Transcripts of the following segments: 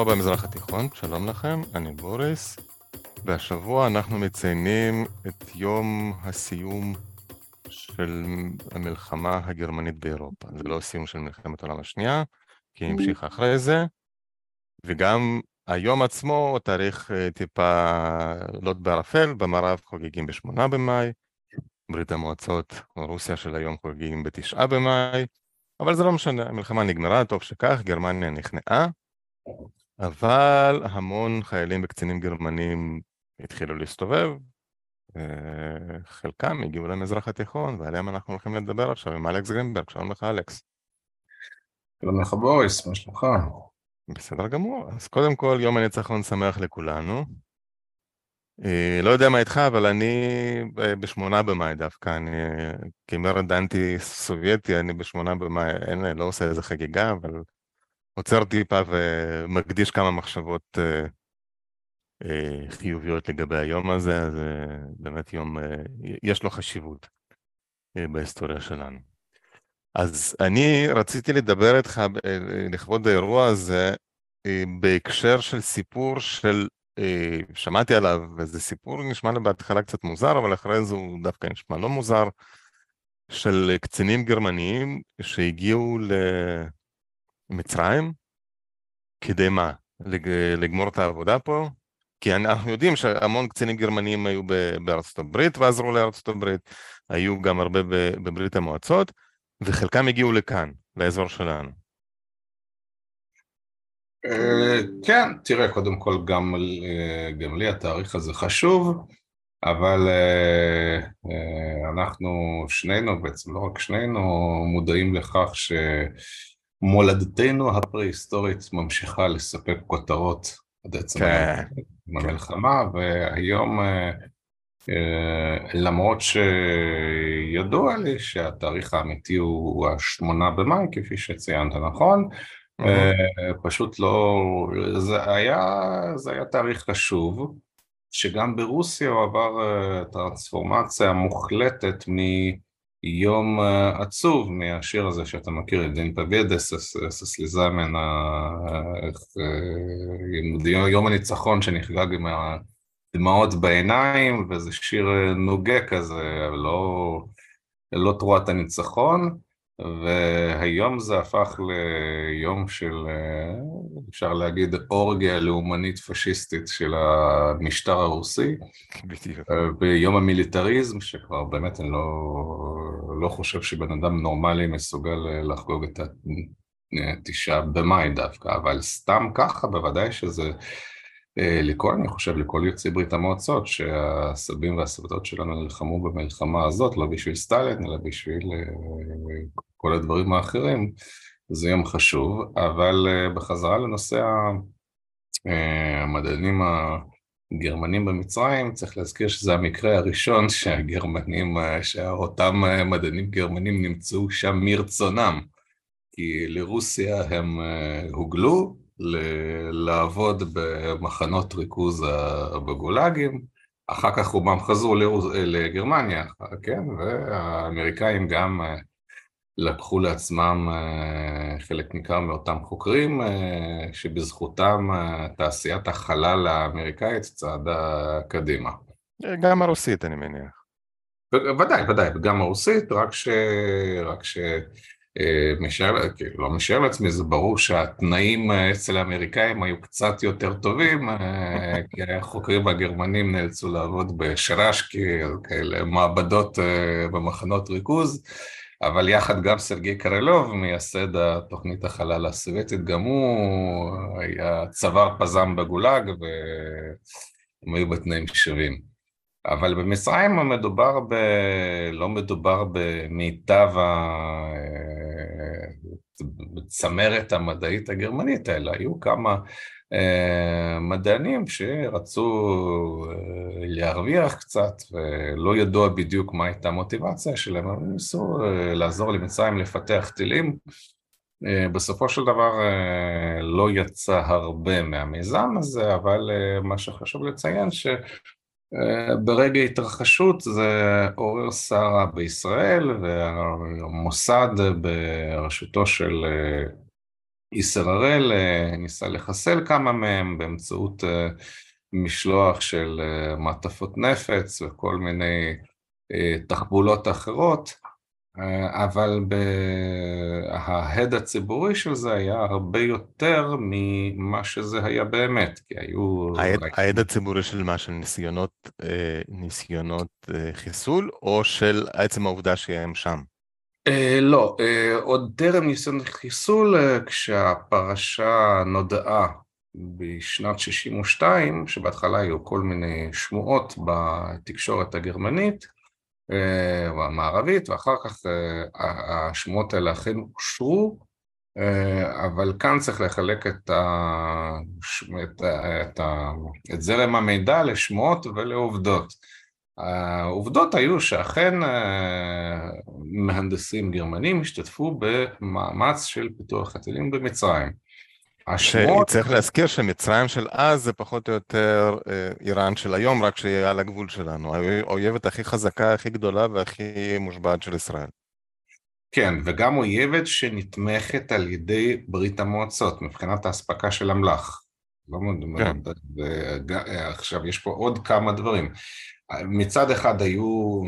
שבוע במזרח התיכון, שלום לכם, אני בוריס, והשבוע אנחנו מציינים את יום הסיום של המלחמה הגרמנית באירופה. זה לא סיום של מלחמת העולם השנייה, כי היא המשיכה אחרי זה, וגם היום עצמו תאריך אה, טיפה לוט בערפל, במערב חוגגים בשמונה במאי, ברית המועצות או רוסיה של היום חוגגים בתשעה במאי, אבל זה לא משנה, המלחמה נגמרה, טוב שכך, גרמניה נכנעה, אבל המון חיילים וקצינים גרמנים התחילו להסתובב, חלקם הגיעו למזרח התיכון, ועליהם אנחנו הולכים לדבר עכשיו עם אלכס גרינברג, שלום לך אלכס. שלום לך בוריס, מה שלומך? בסדר גמור, אז קודם כל יום הניצחון שמח לכולנו. אה, לא יודע מה איתך, אבל אני בשמונה במאי דווקא, אני כמרד אנטי סובייטי, אני בשמונה במאי, אין, לא עושה איזה חגיגה, אבל עוצר טיפה ומקדיש כמה מחשבות אה, אה, חיוביות לגבי היום הזה, אז באמת יום, יש לו חשיבות בהיסטוריה שלנו. אז אני רציתי לדבר איתך לכבוד האירוע הזה בהקשר של סיפור של אה, שמעתי עליו, וזה סיפור נשמע לי בהתחלה קצת מוזר, אבל אחרי זה הוא דווקא נשמע לא מוזר, של קצינים גרמניים שהגיעו למצרים, כדי מה? לגמור את העבודה פה? כי אנחנו יודעים שהמון קצינים גרמניים היו בארצות הברית ועזרו לארצות הברית, היו גם הרבה בברית המועצות, וחלקם הגיעו לכאן, לאזור שלנו. אה, כן, תראה, קודם כל גם, אה, גם לי התאריך הזה חשוב, אבל אה, אנחנו שנינו, בעצם לא רק שנינו, מודעים לכך שמולדתנו הפרה-היסטורית ממשיכה לספק כותרות עד עצם כן. המלחמה, והיום למרות שידוע לי שהתאריך האמיתי הוא השמונה במאי, כפי שציינת נכון, אה, פשוט לא, זה היה, זה היה תאריך חשוב, שגם ברוסיה הוא עבר אה, טרנספורמציה מוחלטת מיום אה, עצוב, מהשיר הזה שאתה מכיר, דין פגדס, ססליזמן, יום הניצחון שנחגג עם הדמעות בעיניים, וזה שיר נוגה כזה, לא, לא תרועת הניצחון. והיום זה הפך ליום של, אפשר להגיד, אורגיה לאומנית פשיסטית של המשטר הרוסי. בדיוק. ביום המיליטריזם, שכבר באמת אני לא, לא חושב שבן אדם נורמלי מסוגל לחגוג את התשעה במאי דווקא, אבל סתם ככה בוודאי שזה... לכל, אני חושב, לכל יוצאי ברית המועצות, שהסבים והסבתות שלנו נלחמו במלחמה הזאת, לא בשביל סטלין, אלא בשביל כל הדברים האחרים, זה יום חשוב, אבל אה, בחזרה לנושא אה, המדענים הגרמנים במצרים, צריך להזכיר שזה המקרה הראשון שהגרמנים, אה, שאותם מדענים גרמנים נמצאו שם מרצונם, כי לרוסיה הם הוגלו לעבוד במחנות ריכוז בגולאגים, אחר כך רובם חזרו לגרמניה, כן, והאמריקאים גם לקחו לעצמם אה, חלק ניכר מאותם חוקרים, אה, שבזכותם אה, תעשיית החלל האמריקאית צעדה קדימה. גם הרוסית, אני מניח. ודאי, ודאי, גם הרוסית, רק ש... רק ש... משער, כאילו, לא משער לעצמי, זה ברור שהתנאים אצל האמריקאים היו קצת יותר טובים, כי החוקרים הגרמנים נאלצו לעבוד בשרשקי, כאלה מעבדות במחנות ריכוז, אבל יחד גם סרגי קרלוב, מייסד התוכנית החלל הסובייטית, גם הוא היה צוואר פזם בגולאג והם היו בתנאים שווים. אבל במצרים מדובר ב... לא מדובר במיטב הצמרת המדעית הגרמנית, אלא היו כמה אה, מדענים שרצו אה, להרוויח קצת ולא ידוע בדיוק מה הייתה המוטיבציה שלהם, אבל ניסו אה, לעזור למצרים לפתח טילים. בסופו של דבר לא יצא הרבה מהמיזם הזה, אבל מה שחשוב לציין שברגע התרחשות זה עורר סערה בישראל והמוסד בראשותו של ישראל ניסה לחסל כמה מהם באמצעות משלוח של מעטפות נפץ וכל מיני תחבולות אחרות, אבל ההד הציבורי של זה היה הרבה יותר ממה שזה היה באמת, כי היו... ההד הציבורי של מה? של ניסיונות, ניסיונות חיסול, או של עצם העובדה שהם שם? לא, עוד טרם ניסיון חיסול, כשהפרשה נודעה בשנת 62, שבהתחלה היו כל מיני שמועות בתקשורת הגרמנית, המערבית, ואחר כך השמועות האלה אכן אושרו, אבל כאן צריך לחלק את, ה... את, ה... את, ה... את זרם המידע לשמועות ולעובדות. העובדות היו שאכן מהנדסים גרמנים השתתפו במאמץ של פיתוח הטילים במצרים. השמועות... צריך להזכיר שמצרים של אז זה פחות או יותר אה, איראן של היום, רק שהיא על הגבול שלנו, האויבת הכי חזקה, הכי גדולה והכי מושבעת של ישראל. כן, וגם אויבת שנתמכת על ידי ברית המועצות מבחינת האספקה של אמל"ח. לא כן. עכשיו יש פה עוד כמה דברים. מצד אחד היו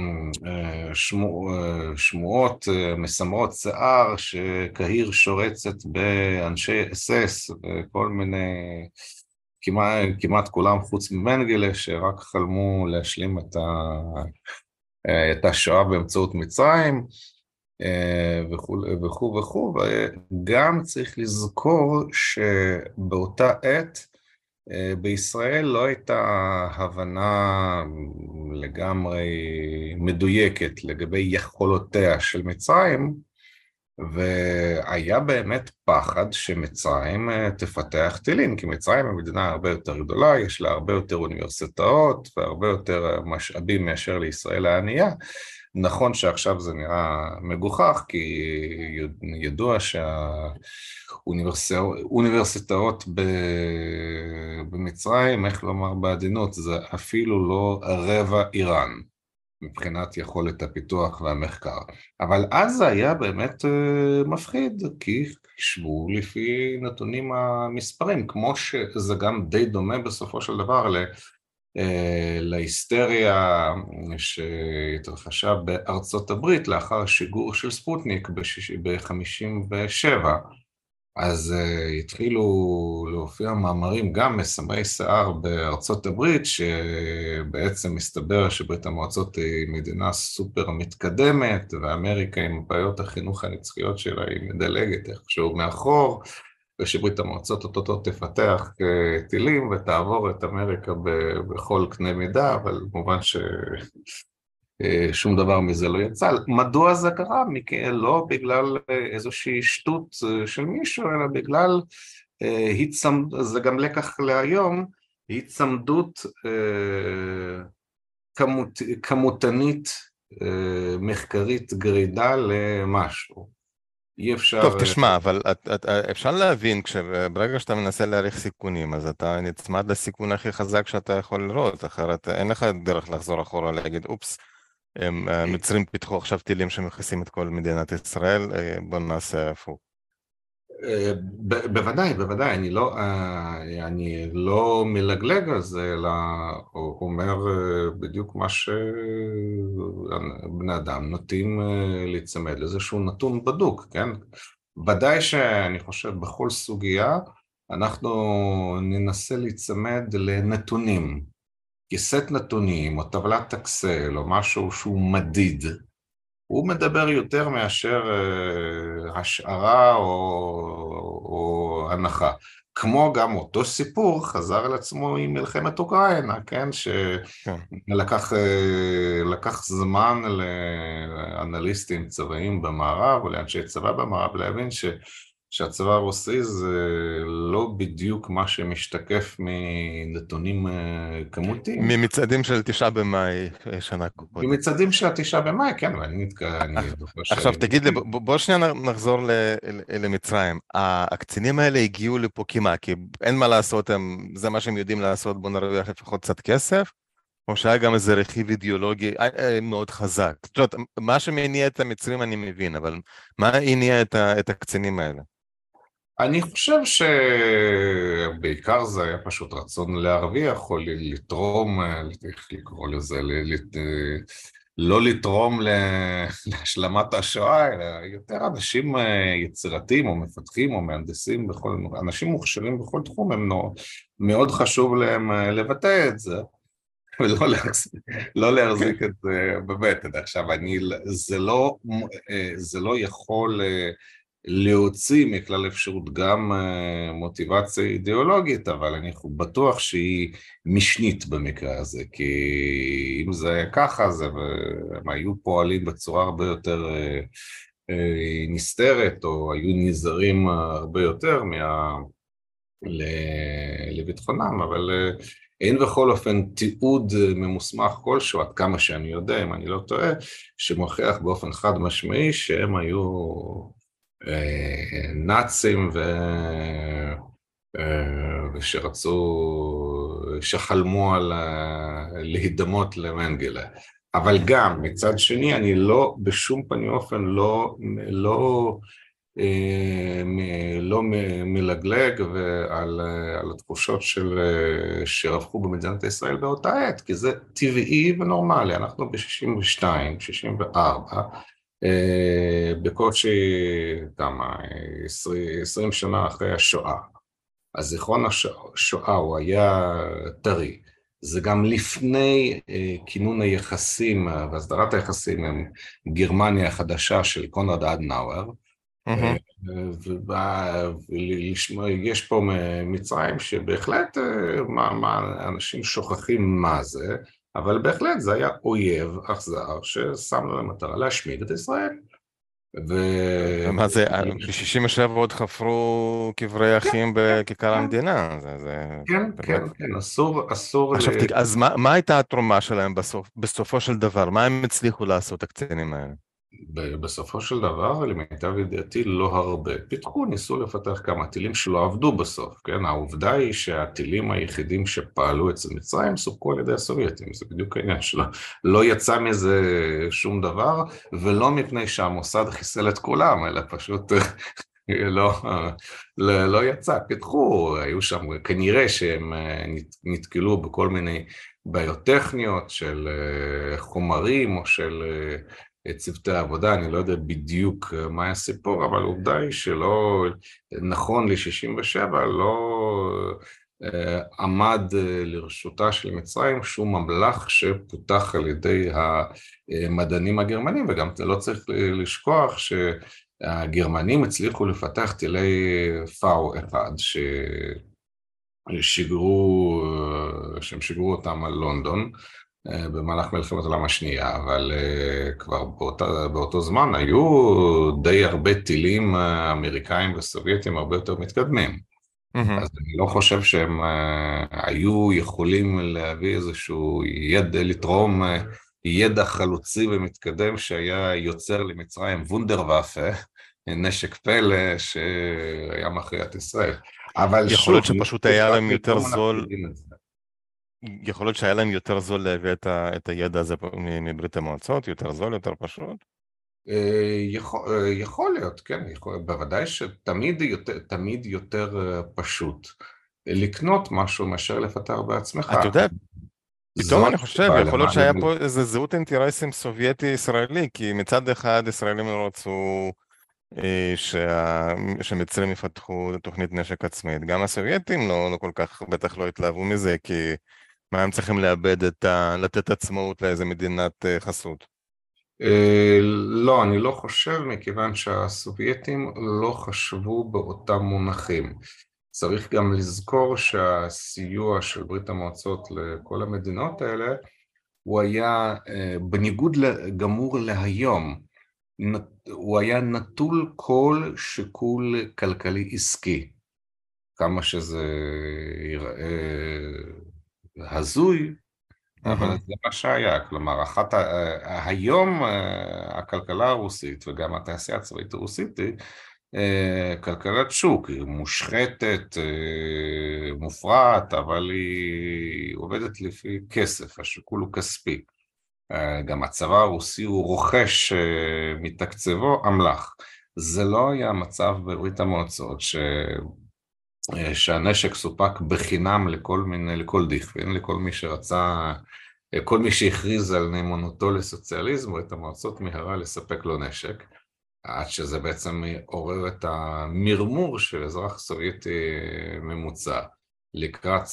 אה, שמו, אה, שמועות אה, מסמרות שיער שקהיר שורצת באנשי אס-אס וכל מיני, כמעט, כמעט כולם חוץ ממנגלה שרק חלמו להשלים את, ה, את השואה באמצעות מצרים וכו' וכו', וגם צריך לזכור שבאותה עת בישראל לא הייתה הבנה לגמרי מדויקת לגבי יכולותיה של מצרים, והיה באמת פחד שמצרים אה, תפתח טילים, כי מצרים היא מדינה הרבה יותר גדולה, יש לה הרבה יותר אוניברסיטאות והרבה יותר משאבים מאשר לישראל הענייה. נכון שעכשיו זה נראה מגוחך, כי ידוע שהאוניברסיטאות במצרים, איך לומר בעדינות, זה אפילו לא רבע איראן. מבחינת יכולת הפיתוח והמחקר. אבל אז זה היה באמת אה, מפחיד, כי חישבו לפי נתונים המספרים, כמו שזה גם די דומה בסופו של דבר להיסטריה שהתרחשה בארצות הברית לאחר השיגור של ספוטניק ב-57 אז uh, התחילו להופיע מאמרים גם מסמרי שיער בארצות הברית שבעצם מסתבר שברית המועצות היא מדינה סופר מתקדמת ואמריקה עם בעיות החינוך הנצחיות שלה היא מדלגת איכשהו מאחור ושברית המועצות אוטוטו תפתח אה, טילים ותעבור את אמריקה בכל קנה מידה, אבל כמובן ששום אה, דבר מזה לא יצא. מדוע זה קרה? לא בגלל אה, איזושהי שטות של מישהו, אלא בגלל. זה גם לקח להיום, הצמדות כמות... כמותנית מחקרית גרידה למשהו. אי אפשר... טוב, תשמע, אבל את, את, אפשר להבין, ברגע שאתה מנסה להעריך סיכונים, אז אתה נצמד לסיכון הכי חזק שאתה יכול לראות, אחרת אין לך דרך לחזור אחורה להגיד, אופס, המצרים פיתחו עכשיו טילים שמכסים את כל מדינת ישראל, אה, בואו נעשה הפוך. בוודאי, בוודאי, אני לא, אה, אני לא מלגלג על זה, אלא אומר אה, בדיוק מה שבני אדם נוטים אה, להיצמד לאיזשהו נתון בדוק, כן? ודאי שאני חושב בכל סוגיה אנחנו ננסה להיצמד לנתונים, כי סט נתונים או טבלת אקסל או משהו שהוא מדיד הוא מדבר יותר מאשר uh, השערה או, או הנחה. כמו גם אותו סיפור חזר על עצמו עם מלחמת אוקראינה, כן? שלקח כן. זמן לאנליסטים צבאיים במערב או לאנשי צבא במערב להבין ש... שהצבא הרוסי זה לא בדיוק מה שמשתקף מנתונים אה, כמותיים. ממצעדים של תשעה במאי אה, שנה קודם. ממצעדים של התשעה במאי, כן, ואני נתקע, אני עכשיו תגיד לי, בוא שנייה נחזור למצרים. הקצינים האלה הגיעו לפה כמעט, כי אין מה לעשות, זה מה שהם יודעים לעשות, בוא נרוויח לפחות קצת כסף. או שהיה גם איזה רכיב אידיאולוגי אה, מאוד חזק. זאת אומרת, מה שמניע את המצרים אני מבין, אבל מה הניע את הקצינים האלה? אני חושב שבעיקר זה היה פשוט רצון להרוויח או לתרום, איך לקרוא לזה, לא לתרום להשלמת השואה, אלא יותר אנשים יצירתיים או מפתחים או מהנדסים, בכל, אנשים מוכשרים בכל תחום, הם מאוד חשוב להם לבטא את זה. ולא להחזיק, לא להחזיק את זה בבטן. עכשיו, אני, זה לא, זה לא יכול להוציא מכלל אפשרות גם אה, מוטיבציה אידיאולוגית, אבל אני בטוח שהיא משנית במקרה הזה, כי אם זה ככה, זה, הם היו פועלים בצורה הרבה יותר אה, אה, נסתרת, או היו נזהרים הרבה יותר מה... לביטחונם, אבל אין בכל אופן תיעוד ממוסמך כלשהו, עד כמה שאני יודע, אם אני לא טועה, שמוכיח באופן חד משמעי שהם היו נאצים ו... אה, ושרצו, שחלמו על להידמות למנגלה. אבל גם, מצד שני, אני לא, בשום פנים ואופן לא, לא, אה, לא מלגלג על, על התחושות של, שרווחו במדינת ישראל באותה עת, כי זה טבעי ונורמלי, אנחנו ב-62, 64, אה, בקושי כמה, עשרים שנה אחרי השואה. אז זיכרון השואה הוא היה טרי. זה גם לפני אה, כינון היחסים והסדרת היחסים עם גרמניה החדשה של קונרד אדנאואר. ויש פה מצרים שבהחלט מה, מה, אנשים שוכחים מה זה, אבל בהחלט זה היה אויב אכזר ששם לו למטרה להשמיד את ישראל. ו... מה זה, ב-67 עוד חפרו קברי כן, אחים בכיכר כן. המדינה. כן, כן, כן, אסור, אסור... עכשיו, אז מה הייתה התרומה שלהם בסופו של דבר? מה הם הצליחו לעשות, הקצינים האלה? בסופו של דבר, למיטב ידיעתי, לא הרבה. פיתחו, ניסו לפתח כמה טילים שלא עבדו בסוף, כן? העובדה היא שהטילים היחידים שפעלו אצל מצרים סופקו על ידי הסובייטים, זה בדיוק העניין שלו. לא יצא מזה שום דבר, ולא מפני שהמוסד חיסל את כולם, אלא פשוט לא, לא, לא יצא. פיתחו, היו שם, כנראה שהם אה, נתקלו בכל מיני בעיות טכניות של אה, חומרים או של... אה, צוותי העבודה, אני לא יודע בדיוק אה, מה הסיפור, אבל עובדה היא שלא, נכון ל-67' לא אה, עמד אה, לרשותה של מצרים שום ממלך שפותח על ידי המדענים הגרמנים, וגם לא צריך לשכוח שהגרמנים הצליחו לפתח טילי פאו אחד, ש... שיגרו, שהם שיגרו אותם על לונדון, במהלך מלחמת העולם השנייה, אבל uh, כבר באותה, באותו זמן היו די הרבה טילים אה, אמריקאים וסובייטים הרבה יותר מתקדמים. Mm-hmm. אז אני לא חושב שהם היו יכולים להביא איזשהו ידע, לתרום ידע חלוצי ומתקדם שהיה יוצר למצרים וונדרוואפה, נשק פלא שהיה מכריע את ישראל. אבל יכול להיות שפשוט היה להם יותר זול. יכול להיות שהיה להם יותר זול להביא את, ה, את הידע הזה מברית המועצות, יותר זול, יותר פשוט? אה, יכול, אה, יכול להיות, כן, יכול, בוודאי שתמיד יותר, תמיד יותר אה, פשוט לקנות משהו מאשר לפתח בעצמך. אתה יודע, פתאום אני חושב, יכול להיות שהיה פה איזה זהות אינטרסים סובייטי-ישראלי, כי מצד אחד ישראלים לא רצו שה... שמצרים יפתחו תוכנית נשק עצמית, גם הסובייטים לא, לא כל כך, בטח לא התלהבו מזה, כי מה הם צריכים לאבד את ה... לתת עצמאות לאיזה מדינת אה, חסות? אה, לא, אני לא חושב, מכיוון שהסובייטים לא חשבו באותם מונחים. צריך גם לזכור שהסיוע של ברית המועצות לכל המדינות האלה הוא היה אה, בניגוד גמור להיום, הוא היה נטול כל שיקול כלכלי עסקי, כמה שזה יראה הזוי, אבל זה מה שהיה, כלומר, אחת, ה... היום אה, הכלכלה הרוסית וגם התעשייה הצבאית הרוסית היא אה, כלכלת שוק, היא מושחתת, אה, מופרעת, אבל היא עובדת לפי כסף, השיקול הוא כספי. גם הצבא הרוסי הוא רוכש מתקצבו אמל"ח. זה לא היה המצב בברית המועצות, ש... שהנשק סופק בחינם לכל מיני, לכל דכפין, לכל מי שרצה, כל מי שהכריז על נאמנותו לסוציאליזם, ברית המועצות מיהרה לספק לו נשק. עד שזה בעצם עורר את המרמור של אזרח סובייטי ממוצע לקראת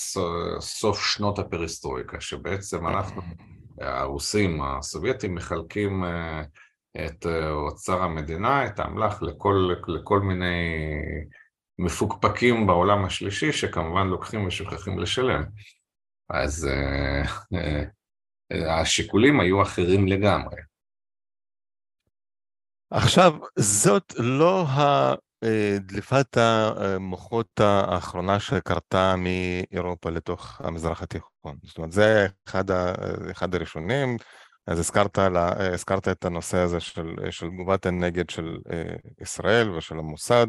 סוף שנות הפריסטרויקה, שבעצם אנחנו, הרוסים, הסובייטים, מחלקים אה, את אוצר המדינה, את האמל"ח, לכל, לכל מיני מפוקפקים בעולם השלישי, שכמובן לוקחים ושוכחים לשלם. אז אה, אה, השיקולים היו אחרים לגמרי. עכשיו, זאת לא דליפת המוחות האחרונה שקרתה מאירופה לתוך המזרח התיכון. זאת אומרת, זה אחד, ה, אחד הראשונים, אז הזכרת, לה, הזכרת את הנושא הזה של, של תגובת הנגד של ישראל ושל המוסד.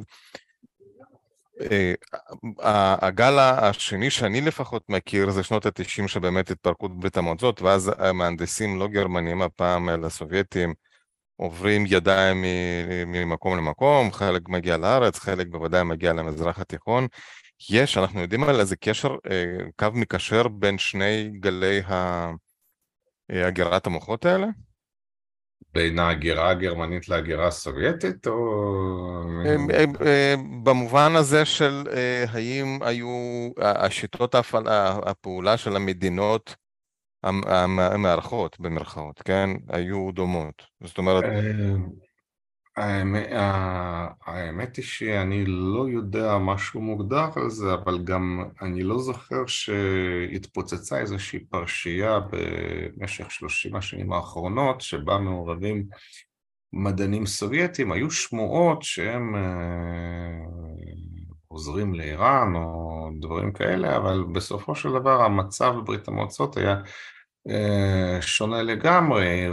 הגל השני שאני לפחות מכיר זה שנות התשעים שבאמת התפרקות ברית המועצות, ואז המהנדסים לא גרמנים, הפעם אלא סובייטים, עוברים ידיים ממקום למקום, חלק מגיע לארץ, חלק בוודאי מגיע למזרח התיכון. יש, אנחנו יודעים על איזה קשר, אה, קו מקשר בין שני גלי הגירת המוחות האלה? בין ההגירה הגרמנית להגירה הסובייטית, או... אה, אה, במובן הזה של האם היו השיטות הפעולה של המדינות המארחות במרכאות, כן, היו דומות. זאת אומרת... אה, האמת היא שאני לא יודע משהו מוגדר על זה, אבל גם אני לא זוכר שהתפוצצה איזושהי פרשייה במשך שלושים השנים האחרונות, שבה מעורבים מדענים סובייטים, היו שמועות שהם אה, עוזרים לאיראן או דברים כאלה, אבל בסופו של דבר המצב בברית המועצות היה שונה לגמרי,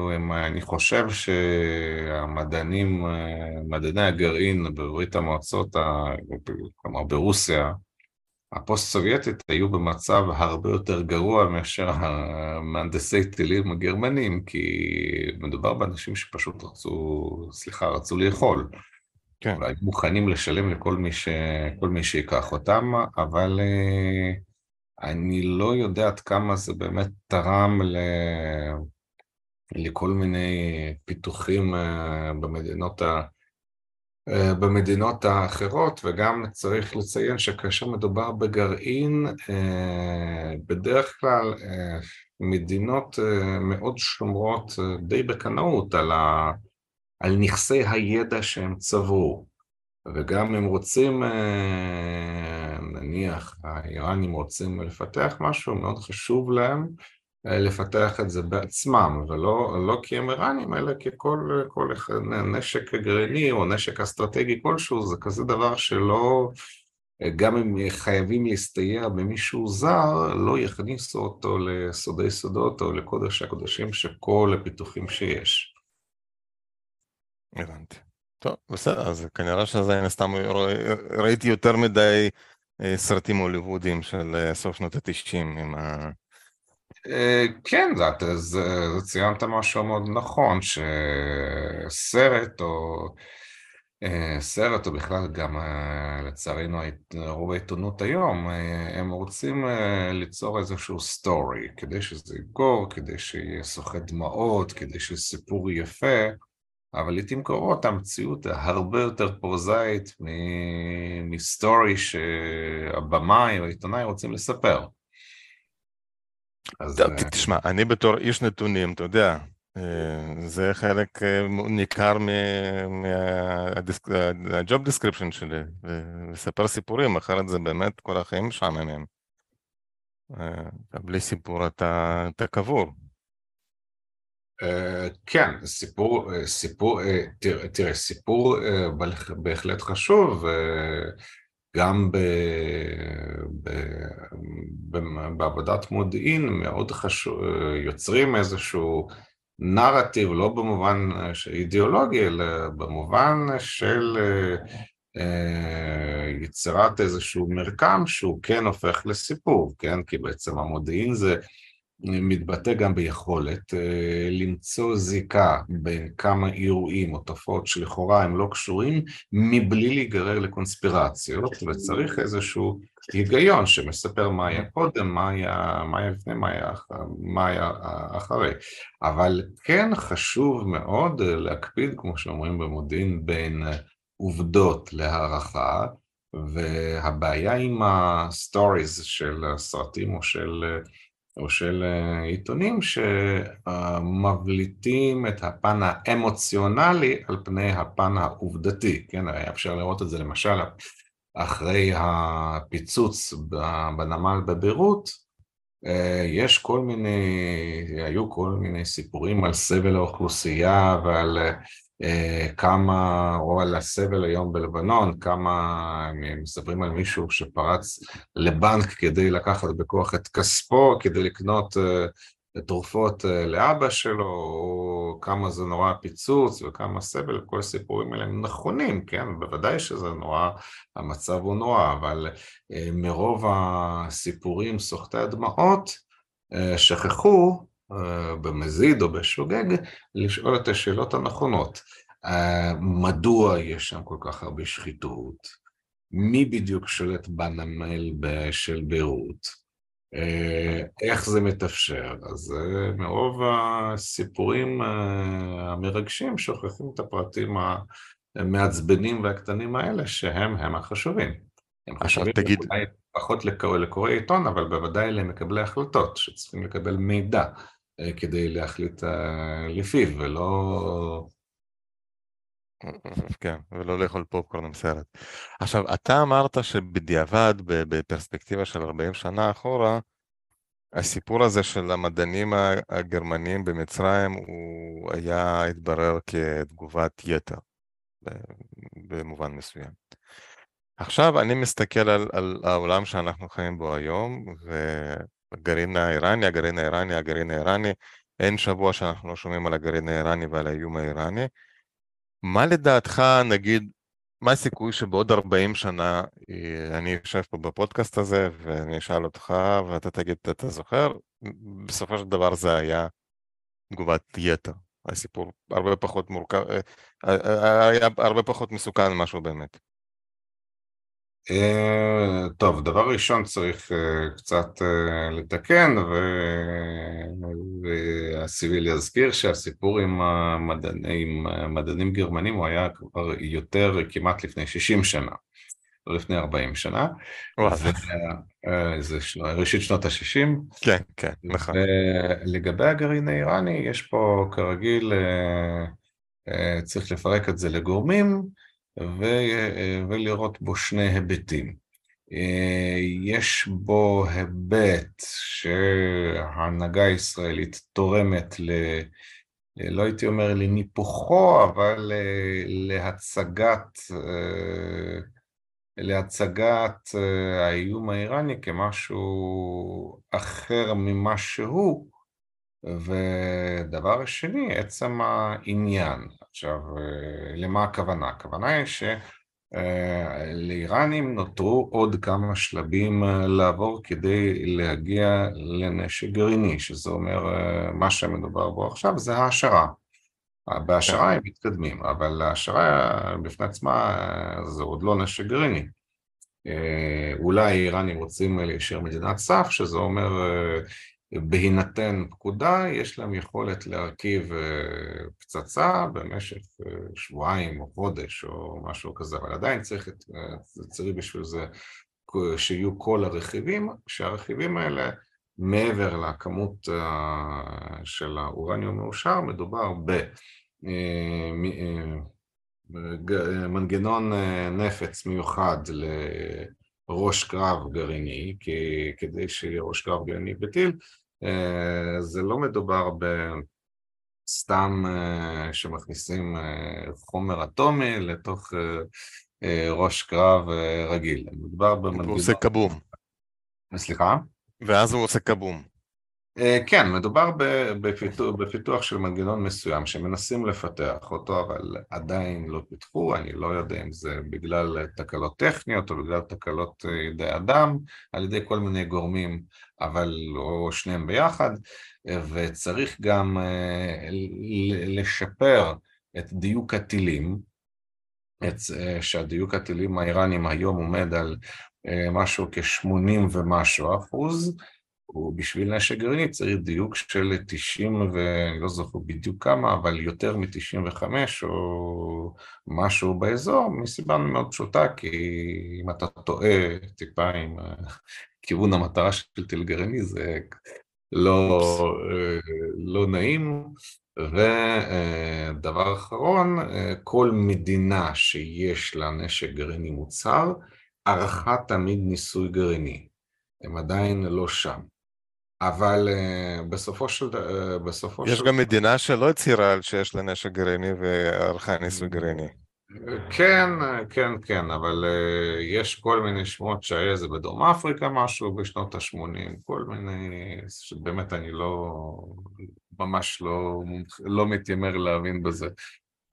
אני חושב שהמדענים, אה, מדעני הגרעין בברית המועצות, כלומר ברוסיה, הפוסט סובייטית היו במצב הרבה יותר גרוע מאשר המהנדסי טילים הגרמנים, כי מדובר באנשים שפשוט רצו, סליחה, רצו לאכול. כן. אולי מוכנים לשלם לכל מי, ש... מי שיקח אותם, אבל אה, אני לא יודע עד כמה זה באמת תרם ל... לכל מיני פיתוחים אה, במדינות, ה... אה, במדינות האחרות, וגם צריך לציין שכאשר מדובר בגרעין, בדרך כלל מדינות מאוד שומרות די בקנאות על ה... על נכסי הידע שהם צברו. וגם אם רוצים, אה, נניח האיראנים רוצים לפתח משהו, מאוד חשוב להם אה, לפתח את זה בעצמם, ולא לא כי הם איראנים, אלא ככל כל נשק גרעיני או נשק אסטרטגי כלשהו, זה כזה דבר שלא, גם אם חייבים להסתייע במישהו זר, לא יכניסו אותו לסודי סודות או לקודש הקודשים של כל הפיתוחים שיש. הבנתי. טוב, בסדר, אז כנראה שזה, אני סתם ראיתי יותר מדי אה, סרטים הוליוודיים של אה, סוף שנות התשעים עם ה... אה, כן, זה, ציינת משהו מאוד נכון, שסרט או... סרט, או בכלל גם לצערנו רוב העיתונות היום, הם רוצים ליצור איזשהו סטורי, כדי שזה יגור, כדי שיהיה סוחט דמעות, כדי שסיפור יפה, אבל לעיתים קרובות המציאות הרבה יותר פרוזאית מ story שהבמאי או העיתונאי רוצים לספר. אז... אה, תשמע, אני בתור איש נתונים, אתה יודע, אה, זה חלק אה, ניכר מה job description שלי, לספר סיפורים, אחרת זה באמת כל החיים משעממים. בלי סיפור אתה, אתה קבור. אה, כן, סיפור, אה, סיפור, אה, תראה, תראה, סיפור בהחלט חשוב, גם ב, ב, ב, בעבודת מודיעין מאוד חשוב, יוצרים איזשהו נרטיב, לא במובן אידיאולוגי, אלא במובן של יצירת איזשהו מרקם שהוא כן הופך לסיפור, כן? כי בעצם המודיעין זה מתבטא גם ביכולת אה, למצוא זיקה בין כמה אירועים או תופעות שלכאורה הם לא קשורים מבלי להיגרר לקונספירציות וצריך איזשהו היגיון שמספר מה היה קודם, מה היה, מה היה לפני, מה היה, מה היה אחרי. אבל כן חשוב מאוד להקפיד כמו שאומרים במודיעין בין עובדות להערכה והבעיה עם ה stories של סרטים או של או של אה, עיתונים שמבליטים את הפן האמוציונלי על פני הפן העובדתי, כן, היה אפשר לראות את זה למשל אחרי הפיצוץ בנמל בביירות, אה, יש כל מיני, היו כל מיני סיפורים על סבל האוכלוסייה ועל אה, כמה, או על הסבל היום בלבנון, כמה מספרים על מישהו שפרץ לבנק כדי לקחת בכוח את כספו, כדי לקנות אה, תרופות אה, לאבא שלו, או כמה זה נורא פיצוץ וכמה סבל, כל הסיפורים האלה הם נכונים, כן? בוודאי שזה נורא, המצב הוא נורא, אבל מרוב הסיפורים סוחטי הדמעות, שכחו אה, במזיד או בשוגג, לשאול את השאלות הנכונות. אה, מדוע יש שם כל כך הרבה שחיתות? מי בדיוק שולט בנמל של ביירות? אה, איך זה מתאפשר? אז מרוב הסיפורים המרגשים שוכחים את הפרטים המעצבנים והקטנים האלה שהם הם החשובים. הם חשובים תגיד... פחות לקוראי עיתון, אבל בוודאי למקבלי החלטות שצריכים לקבל מידע. אה, כדי להחליט אה, לפיו, ולא... כן, ולא לאכול פופקורן עם סרט. עכשיו, אתה אמרת שבדיעבד, בפרספקטיבה של 40 שנה אחורה, הסיפור הזה של המדענים הגרמנים במצרים הוא היה, התברר כתגובת יתר, במובן מסוים. עכשיו אני מסתכל על, על העולם שאנחנו חיים בו היום, הגרעין האיראני, הגרעין האיראני, הגרעין האיראני, אין שבוע שאנחנו לא שומעים על הגרעין האיראני ועל האיום האיראני. מה לדעתך, נגיד, מה הסיכוי שבעוד 40 שנה אה, אני אשב פה בפודקאסט הזה ואני אשאל אותך ואתה תגיד, אתה זוכר? בסופו של דבר זה היה תגובת יתר. הסיפור הרבה פחות מורכב, אה, אה, היה הרבה פחות מסוכן ממה שהוא באמת. אה, טוב, דבר ראשון צריך אה, קצת אה, לתקן והסיבי להזכיר שהסיפור עם המדענים, עם מדענים גרמנים הוא היה כבר יותר כמעט לפני 60 שנה, לא לפני 40 שנה, זה ראשית שנות ה-60. כן, כן, נכון. לגבי הגרעין האיראני יש פה כרגיל, צריך לפרק את זה לגורמים, ולראות בו שני היבטים. יש בו היבט שההנהגה הישראלית תורמת ל... לא הייתי אומר לניפוחו, אבל להצגת, להצגת האיום האיראני כמשהו אחר ממה שהוא, ודבר שני, עצם העניין. עכשיו, אה, למה הכוונה? הכוונה היא שלאיראנים נותרו עוד כמה שלבים אה, לעבור כדי להגיע לנשק גרעיני, שזה אומר, אה, מה שמדובר בו עכשיו זה העשרה. בהעשרה הם מתקדמים, אבל העשרה בפני עצמה זה עוד לא נשק גרעיני. אולי האיראנים רוצים להישאר מדינת סף, שזה אומר בהינתן פקודה, יש להם יכולת להרכיב אה, פצצה במשך אה, שבועיים או חודש או משהו כזה, אבל עדיין צריך, את, אה, צריך בשביל זה שיהיו כל הרכיבים, שהרכיבים האלה מעבר לכמות של האורניום מאושר, מדובר במנגנון נפץ מיוחד ראש קרב גרעיני, כי כדי שיהיה ראש קרב גרעיני בטיל, אה, זה לא מדובר בסתם אה, שמכניסים אה, חומר אטומי לתוך ראש קרב רגיל, מדובר במנגנון... הוא עושה כבום. סליחה? ואז הוא עושה כבום. אה, כן, מדובר בפיתוח, בפיתוח של מנגנון מסוים שמנסים לפתח אותו, אבל עדיין לא פיתחו, אני לא יודע אם זה בגלל תקלות טכניות או בגלל תקלות אה, ידי אדם, על ידי כל מיני גורמים, אבל לא שניהם ביחד, וצריך גם אה, לשפר את דיוק הטילים, את, שהדיוק הטילים האיראנים היום עומד על משהו כ-80 ומשהו אחוז, ובשביל נשק גרעיני צריך דיוק של 90 ואני לא זוכר בדיוק כמה, אבל יותר מ-95 או משהו באזור, מסיבה מאוד פשוטה, כי אם אתה טועה טיפה עם כיוון המטרה של טיל גרעיני זה לא, לא נעים. ודבר אחרון, כל מדינה שיש לה נשק גרעיני מוצר, ערכה תמיד ניסוי גרעיני. הם עדיין לא שם. אבל uh, בסופו של... Uh, בסופו יש של... גם מדינה שלא הצהירה על שיש לה נשק גרעיני וערכה ניסוי גרעיני. כן, כן, כן, אבל יש כל מיני שמות שהיה זה בדרום אפריקה משהו בשנות ה-80, כל מיני, שבאמת אני לא, ממש לא, לא מתיימר להבין בזה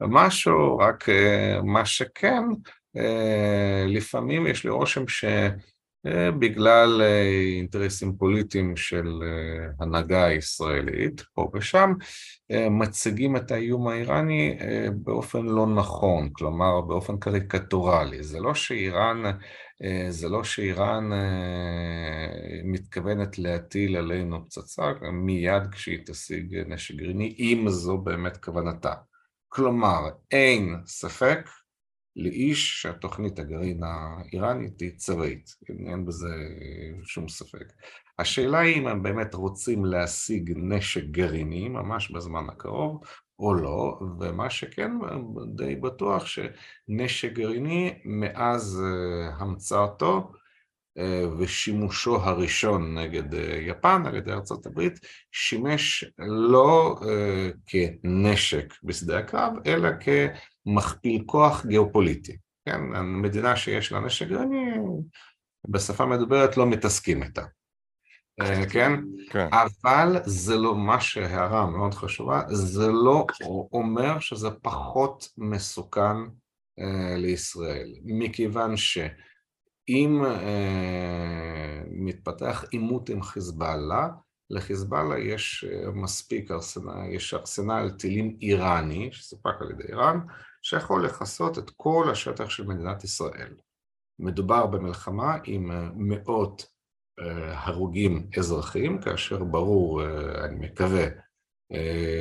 משהו, רק מה שכן, לפעמים יש לי רושם ש... אה, בגלל אה, אינטרסים פוליטיים של אה, הנהגה הישראלית, פה ושם, מציגים את האיום האיראני באופן לא נכון, כלומר באופן קריקטורלי. זה לא שאיראן, זה לא שאיראן מתכוונת להטיל עלינו פצצה מיד כשהיא תשיג נשק גרעיני, אם זו באמת כוונתה. כלומר, אין ספק לאיש שהתוכנית הגרעין האיראנית היא צבאית, אין בזה שום ספק. השאלה היא אם הם באמת רוצים להשיג נשק גרעיני ממש בזמן הקרוב או לא, ומה שכן די בטוח שנשק גרעיני מאז אה, המצאתו אה, ושימושו הראשון נגד אה, יפן על ידי ארצות הברית שימש לא כנשק בשדה הקרב אלא כ... מכפיל כוח גיאופוליטי, כן? מדינה שיש לה נשק גרעיני, בשפה מדוברת לא מתעסקים איתה, אה, כן? כן? אבל זה לא, מה שהערה מאוד חשובה, זה לא אומר שזה פחות מסוכן לישראל, מכיוון שאם uh, מתפתח עימות עם חיזבאללה, לחיזבאללה יש מספיק ארסנל, יש ארסנל טילים איראני, שסופק על ידי איראן, שיכול לכסות את כל השטח של מדינת ישראל. מדובר במלחמה עם אה, מאות אה, הרוגים אזרחים, כאשר ברור, אה, אני מקווה,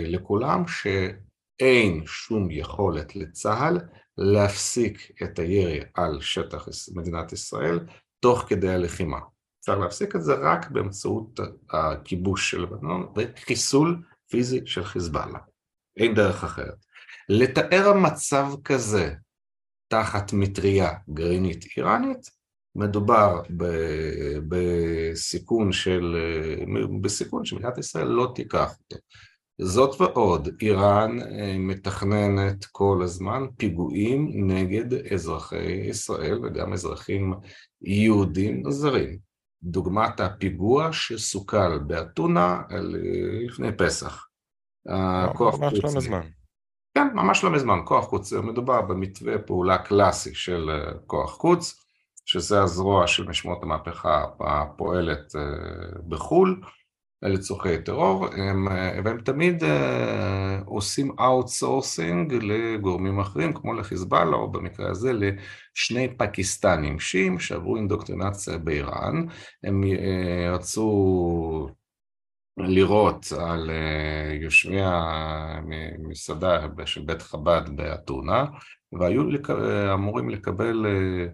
לכולם שאין שום יכולת לצה"ל להפסיק את הירי על שטח מדינת ישראל תוך כדי הלחימה. אפשר להפסיק את זה רק באמצעות הכיבוש של לבנון וחיסול פיזי של חיזבאללה. אין דרך אחרת. לתאר מצב כזה תחת מטריה גרעינית איראנית, מדובר ב- בסיכון של, בסיכון שמדינת ישראל לא תיקח אותו. זאת ועוד, איראן אה, מתכננת כל הזמן פיגועים נגד אזרחי ישראל וגם אזרחים יהודים זרים. דוגמת הפיגוע שסוכל באתונה אה, לפני פסח. ממש לא מזמן. כן, ממש לא מזמן, כוח קודס, מדובר במתווה פעולה קלאסי של אה, כוח קודס, שזה הזרוע של משמרות המהפכה הפועלת בחו"ל לצורכי טרור, הם, אה, והם תמיד עושים outsourcing לגורמים אחרים, כמו לחיזבאללה, או במקרה הזה לשני פקיסטנים שיעים שעברו אינדוקטרינציה באיראן, הם רצו לירות על אה, יושבי המסעדה של בית חב"ד באתונה והיו לק... אמורים לקבל אה,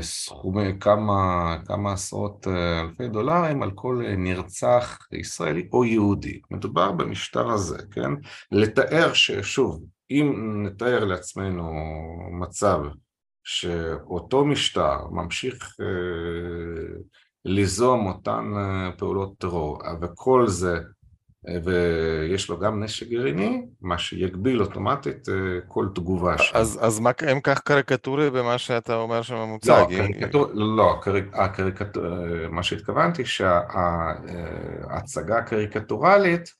סכומי כמה, כמה עשרות אלפי דולרים על כל נרצח ישראלי או יהודי. מדובר במשטר הזה, כן? לתאר ששוב, אם נתאר לעצמנו מצב שאותו משטר ממשיך ליזום אותן אה, פעולות טרור, וכל זה ויש לו גם נשק גרעיני, מה שיגביל אוטומטית כל תגובה שלו. אז, אז מה, אם כך קריקטורי במה שאתה אומר שממוצג? לא, קריקטור, לא קריק, הקריקטור, מה שהתכוונתי שההצגה הקריקטורלית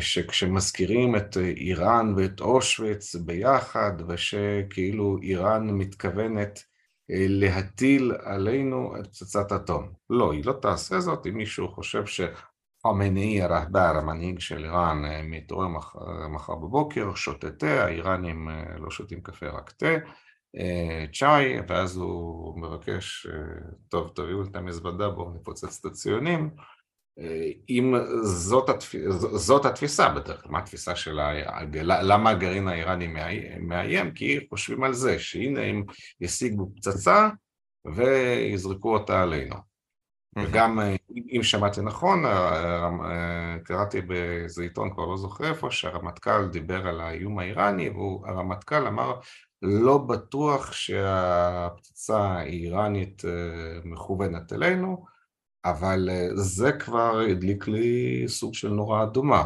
שכשמזכירים את איראן ואת אושוויץ ביחד ושכאילו איראן מתכוונת להטיל עלינו את פצצת אטום. לא, היא לא תעשה זאת אם מישהו חושב שחמינאי הרהבר, המנהיג של איראן, מתעורר מחר, מחר בבוקר, שותה תה, האיראנים לא שותים קפה רק תה, צ'אי, ואז הוא מבקש, טוב תביאו את המזוודה בואו נפוצץ את הציונים אם זאת, התפ... זאת התפיסה בדרך כלל, מה התפיסה של ה... למה הגרעין האיראני מאיים? כי חושבים על זה, שהנה הם ישיגו פצצה ויזרקו אותה עלינו. וגם אם שמעתי נכון, קראתי באיזה עיתון, כבר לא זוכר איפה, שהרמטכ"ל דיבר על האיום האיראני, והרמטכ"ל אמר לא בטוח שהפצצה האיראנית מכוונת אלינו, אבל זה כבר הדליק לי סוג של נורה אדומה.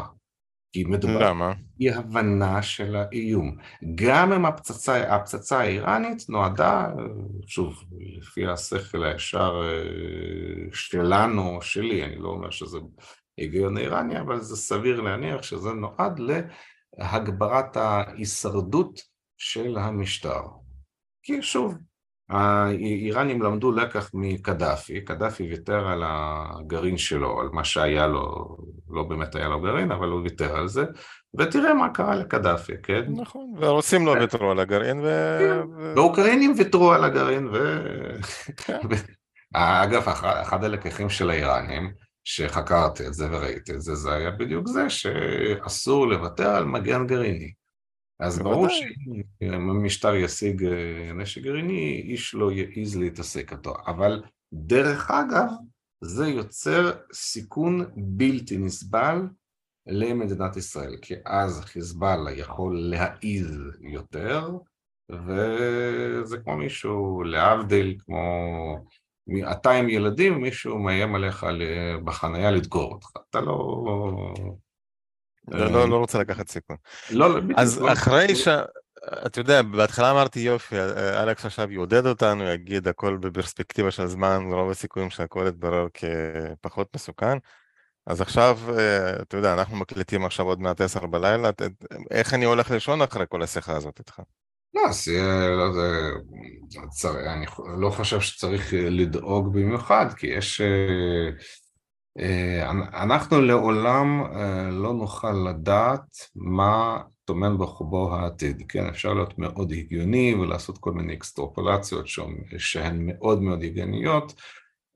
כי מדובר למה? אי הבנה של האיום. גם אם הפצצה, הפצצה האיראנית נועדה, שוב, לפי השכל הישר שלנו, שלי, אני לא אומר שזה היגיון איראני, אבל זה סביר להניח שזה נועד להגברת ההישרדות של המשטר. כי שוב, האיראנים למדו לקח מקדאפי, קדאפי ויתר על הגרעין שלו, על מה שהיה לו, לא באמת היה לו גרעין, אבל הוא ויתר על זה, ותראה מה קרה לקדאפי, כן? נכון, והרוסים לא ויתרו על הגרעין, ו... והאוקראינים ויתרו על הגרעין, ו... כן. אגב, אחד הלקחים של האיראנים, שחקרתי את זה וראיתי את זה, זה היה בדיוק זה שאסור לוותר על מגן גרעיני. אז ברור שאם המשטר ישיג אה, נשק גרעיני, איש לא יעז להתעסק איתו. אבל דרך אגב, זה יוצר סיכון בלתי נסבל למדינת ישראל, כי אז חיזבאללה יכול להעיז יותר, וזה כמו מישהו, להבדיל, כמו אתה עם ילדים, מישהו מאיים עליך בחנייה לדקור אותך. אתה לא... לא, לא, לא רוצה לקחת סיכון. לא, לא. אז אחרי ש... אתה יודע, בהתחלה אמרתי יופי, אלכס עכשיו יעודד אותנו, יגיד הכל בפרספקטיבה של זמן, רוב הסיכויים שהכל יתברר כפחות מסוכן. אז עכשיו, אה, אתה יודע, אנחנו מקליטים עכשיו עוד מעט עשר בלילה, איך אני הולך לישון אחרי כל השיחה הזאת איתך? לא, אז לא, זה, אני לא חושב שצריך לדאוג במיוחד, כי יש אה, אה, אנחנו לעולם אה, לא נוכל לדעת מה טומן בחובו העתיד, כן, אפשר להיות מאוד הגיוני ולעשות כל מיני אקסטרופולציות שהן מאוד מאוד הגיוניות,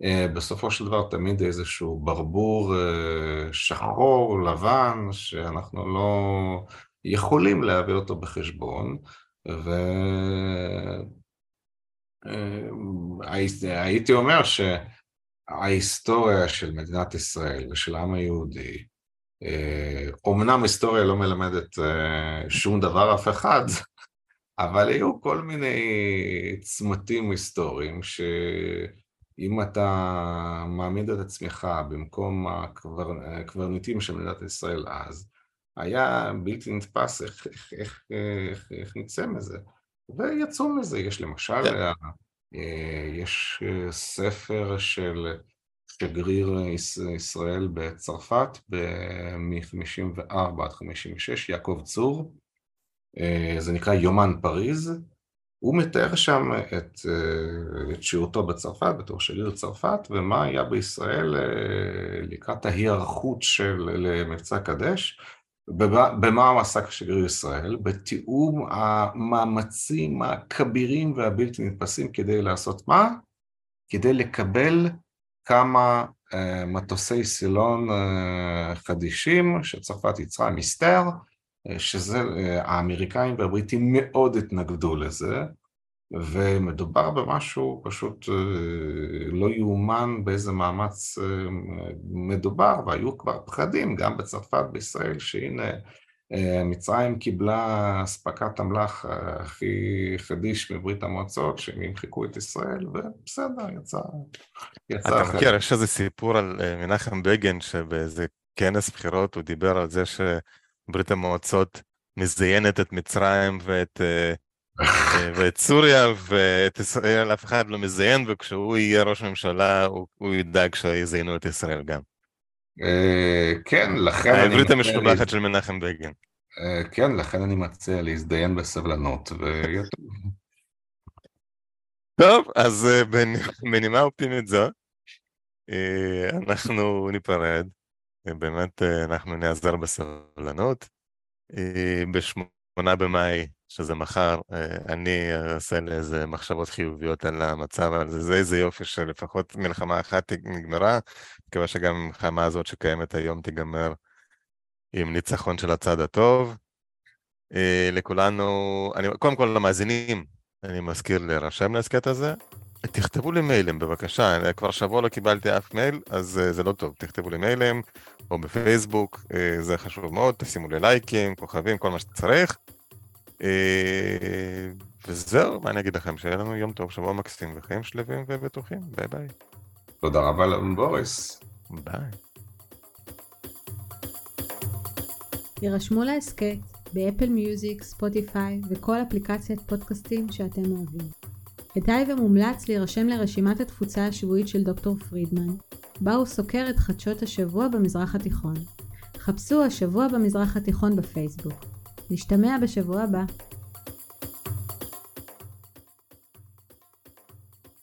אה, בסופו של דבר תמיד איזשהו ברבור שחור, לבן, שאנחנו לא יכולים להביא אותו בחשבון, והייתי אומר ש... ההיסטוריה של מדינת ישראל ושל העם היהודי, אומנם אה, היסטוריה לא מלמדת אה, שום דבר אף אחד, אבל היו כל מיני צמתים היסטוריים שאם אתה מעמיד את עצמך במקום הקברניטים של מדינת ישראל אז, היה בלתי נתפס איך, איך, איך, איך, איך נצא מזה. ויצאו מזה, יש למשל yeah. אה, יש אה, ספר של שגריר ישראל בצרפת מ-54 עד 56, יעקב צור, אה, זה נקרא יומן פריז, הוא מתאר שם את, את שירותו בצרפת, בתור שגריר צרפת, ומה היה בישראל לקראת ההיערכות של למבצע קדש, במה הוא עסק שגריר ישראל? בתיאום המאמצים הכבירים והבלתי נתפסים כדי לעשות מה? כדי לקבל כמה uh, מטוסי סילון uh, חדישים שצרפת יצרה, מיסטר, uh, שזה, uh, האמריקאים והבריטים מאוד התנגדו לזה, ומדובר במשהו פשוט אה, לא יאומן באיזה מאמץ אה, מדובר, והיו כבר פחדים גם בצרפת, בישראל, שהנה אה, מצרים קיבלה אספקת אמל"ח הכי חדיש מברית המועצות, שהם ימחקו את ישראל, ובסדר, יצא, יצא אתה מכיר, יש איזה סיפור על מנחם בגין שבאיזה כנס בחירות, הוא דיבר על זה שברית המועצות מזיינת את מצרים ואת, ואת סוריה, ואת ישראל אף אחד לא מזיין, וכשהוא יהיה ראש ממשלה, הוא, הוא ידאג שיזיינו את ישראל גם. כן, לכן אני... העברית המשובחת של מנחם בגין. כן, לכן אני מציע להזדיין בסבלנות, ויהיה טוב. טוב, אז בנימה אופטימית זו, אנחנו ניפרד. באמת אנחנו נעזר בסבלנות. בשמונה במאי, שזה מחר, אני אעשה לאיזה מחשבות חיוביות על המצב הזה. זה איזה יופי שלפחות מלחמה אחת נגמרה, מקווה שגם המלחמה הזאת שקיימת היום תיגמר עם ניצחון של הצד הטוב. לכולנו, אני, קודם כל למאזינים, אני מזכיר להירשם להסכת הזה. תכתבו לי מיילים בבקשה, כבר שבוע לא קיבלתי אף מייל, אז uh, זה לא טוב, תכתבו לי מיילים, או בפייסבוק, uh, זה חשוב מאוד, תשימו לי לייקים, כוכבים, כל מה שצריך. Uh, וזהו, מה אני אגיד לכם, שיהיה לנו יום טוב, שבוע מקסים וחיים שלווים ובטוחים, ביי ביי. תודה רבה לבוריס. ביי. יירשמו להסכת ב Apple Music, Spotify וכל אפליקציית פודקאסטים שאתם אוהבים. כדאי ומומלץ להירשם לרשימת התפוצה השבועית של דוקטור פרידמן, בה הוא סוקר את חדשות השבוע במזרח התיכון. חפשו השבוע במזרח התיכון בפייסבוק. נשתמע בשבוע הבא.